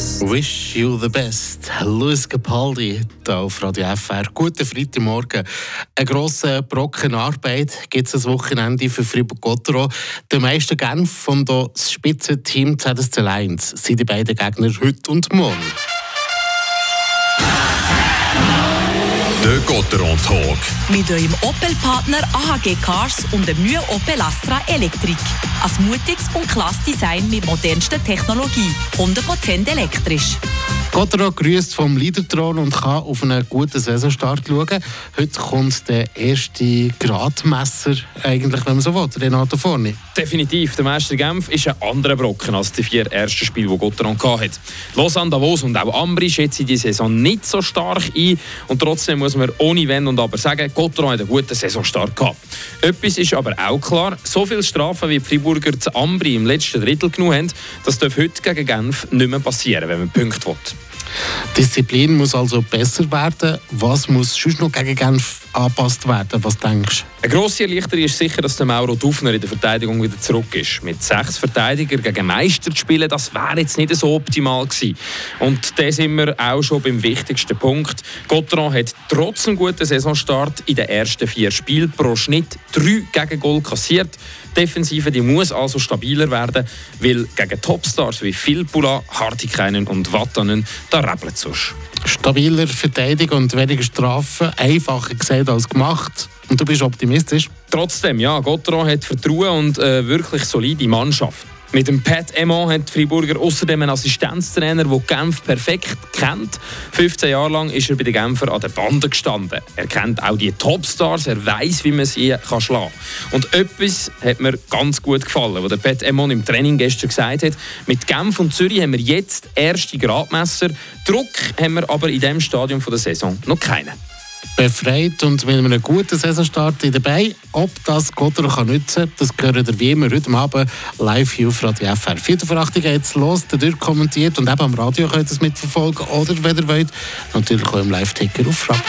Wish you the best. Luis Capaldi hier auf Radio FR. Guten Freitagmorgen. Ein grosser Brocken Arbeit gibt es das Wochenende für Fribourg-Gottero. Der meiste Genf und das Spitzenteam ZSC Lions sind die beiden Gegner heute und morgen. Der Gotteron Talk. Mit eurem Opel-Partner AHG Cars und dem neuen Opel Astra Elektrik. Ein mutiges und klasse Design mit modernster Technologie. 100% elektrisch. Gottero grüßt vom Leaderthron und kann auf einen guten Saisonstart schauen. Heute kommt der erste Gradmesser, eigentlich, wenn man so will, Renato Forni. Definitiv, der Meister Genf ist ein anderer Brocken als die vier ersten Spiele, die Gotteron hatte. Lausanne, Davos und auch Ambri schätzen die Saison nicht so stark ein und trotzdem muss man ohne Wenn und Aber sagen, Gotteron hat einen guten Saisonstart gehabt. Etwas ist aber auch klar, so viele Strafen wie die Friburger zu Ambri im letzten Drittel genug haben, das darf heute gegen Genf nicht mehr passieren, wenn man Punkte will. Disziplin muss also besser werden. Was muss sonst noch gegen Genf angepasst werden? Was denkst du? Eine grosse Erleichterung ist sicher, dass der Mauro Dufner in der Verteidigung wieder zurück ist. Mit sechs Verteidigern gegen Meister zu spielen, das wäre jetzt nicht so optimal gewesen. Und da sind wir auch schon beim wichtigsten Punkt. Gotteron hat trotz einem guten Saisonstart in den ersten vier Spielen pro Schnitt drei Gegengol kassiert. Die Defensive die muss also stabiler werden, weil gegen Topstars wie Filppula, Hartikainen und Vatanen da rebelt es sonst. Stabiler verteidigen und weniger Strafen. Einfacher gesagt als gemacht. Und du bist optimistisch? Trotzdem, ja, Gotteron hat Vertrauen und äh, wirklich solide Mannschaft. Mit dem Pat Emon hat die Friburger außerdem einen Assistenztrainer, der Genf perfekt kennt. 15 Jahre lang ist er bei den Genfer an der Bande gestanden. Er kennt auch die Topstars, er weiß, wie man sie kann schlagen kann. Und etwas hat mir ganz gut gefallen, was der Pat Emon im Training gestern gesagt hat. Mit Genf und Zürich haben wir jetzt erste Gradmesser. Druck haben wir aber in diesem Stadium der Saison noch keinen befreit und mit einem guten Saisonstart dabei. Ob das Gotter kann nützen kann, das gehört ihr wie immer heute Abend live hier auf Radio FR. Vierte Verachtung geht's los, Dürr kommentiert und eben am Radio könnt ihr es mitverfolgen oder, wenn ihr wollt, natürlich auch im Live-Ticker auf Frapp.